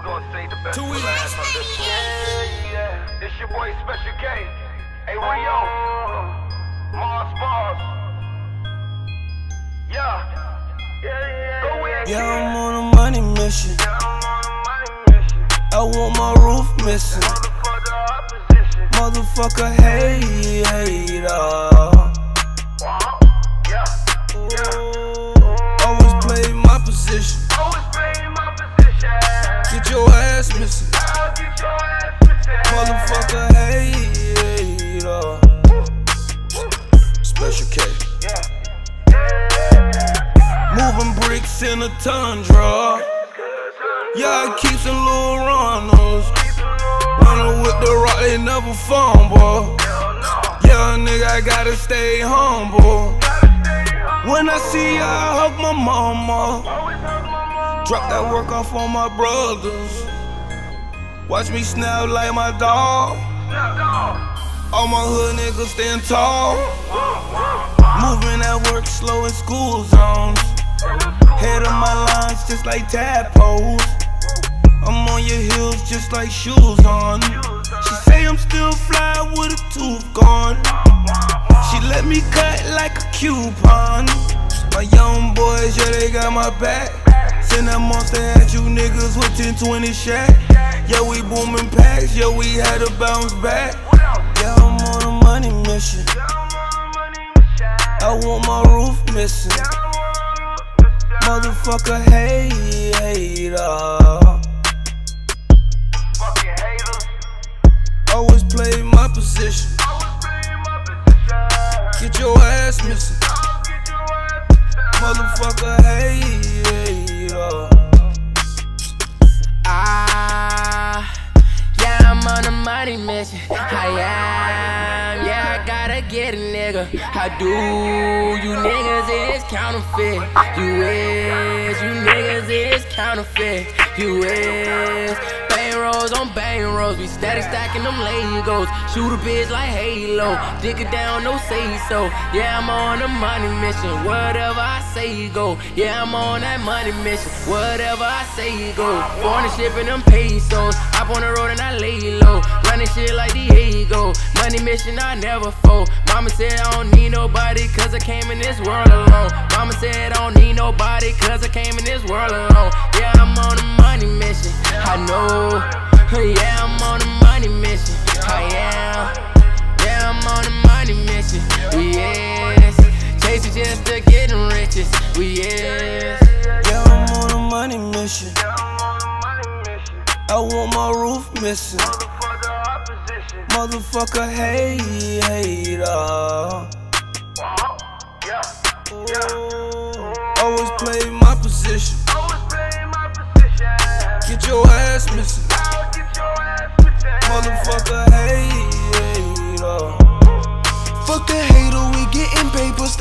We're gonna save the best Two weeks. last on this one. Yeah, yeah. It's your boy Special K. Hey, Rio. Mars Bars. Yeah. Yeah, yeah. Go in. Yeah, I'm on a money mission. Yeah, I'm on a money mission. I want my roof missing. Motherfucker, the opposition. Motherfucker, missing. Motherfucker, hey, hater. Special K. Moving bricks in a tundra. Yeah, I keep some little runners. Running with the rock, they never fumble. Yeah, nigga, I gotta stay humble. When I see ya, I hug my mama. Drop that work off on my brothers. Watch me snap like my dog. All my hood niggas stand tall. Moving that work slow in school zones. Head of my lines just like tadpoles. I'm on your heels just like shoes on. She say I'm still fly with a tooth gone. She let me cut like a coupon. My young boys, yeah, they got my back. Send that monster at you niggas with 1020 shack. Yeah, we booming packs, yeah, we had to bounce back. Yeah, I'm on a money mission. Down on a money mission. I want my roof missing. Motherfucker, hey, hater. Uh. Always play my position. Always play my position. Get your ass missing. I'll get your ass missing. Motherfucker, hey, get a nigga. I do, you niggas is counterfeit. You is, you niggas is counterfeit. You is. Bang rolls on bang rolls, we steady stacking them Legos. Shoot a bitch like Halo, dick it down, no say so. Yeah, I'm on a money mission, whatever I say go. Yeah, I'm on that money mission, whatever I say go. Foreign shipping them pesos, hop on the road and I lay low. Running shit like Diego, money mission I never fold. Mama said I don't need nobody cause I came in this world alone. Mama said I don't need nobody cause I came in this world alone. Yeah, I'm on a money mission, just to getting riches, we yes. Yeah, I'm on a money mission. I'm on a money mission. I want my roof missing. For the opposition. Motherfucker, hey, hater. Wow. Uh. Uh-huh. Yeah. Always play my position. Always play my position. Get your ass missing. I'll get your ass missing. Motherfucker, hey,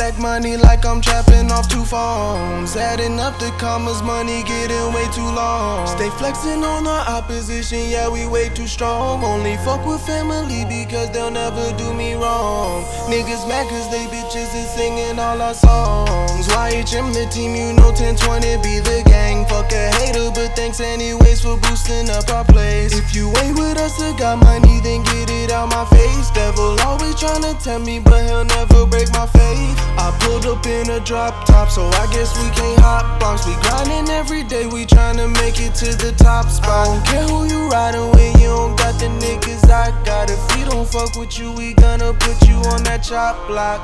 stack money like I'm trapping off two phones. Adding up the commas, money getting way too long. Stay flexing on the opposition, yeah, we way too strong. Only fuck with family because they'll never do me wrong. Niggas mad cause they bitches is singing all our songs. YHM the team, you know 1020 be the gang. Fuck a hater, but thanks anyways for boosting up our place. If you ain't with us or got money, then get it out my face. Devil always tryna tempt me, but he'll never break my faith. I pulled up in a drop top, so I guess we can't hot box. We grindin' every day, we tryna make it to the top spot. I don't care who you riding with, you don't got the niggas I got. If we don't fuck with you, we gonna put you on that chop block.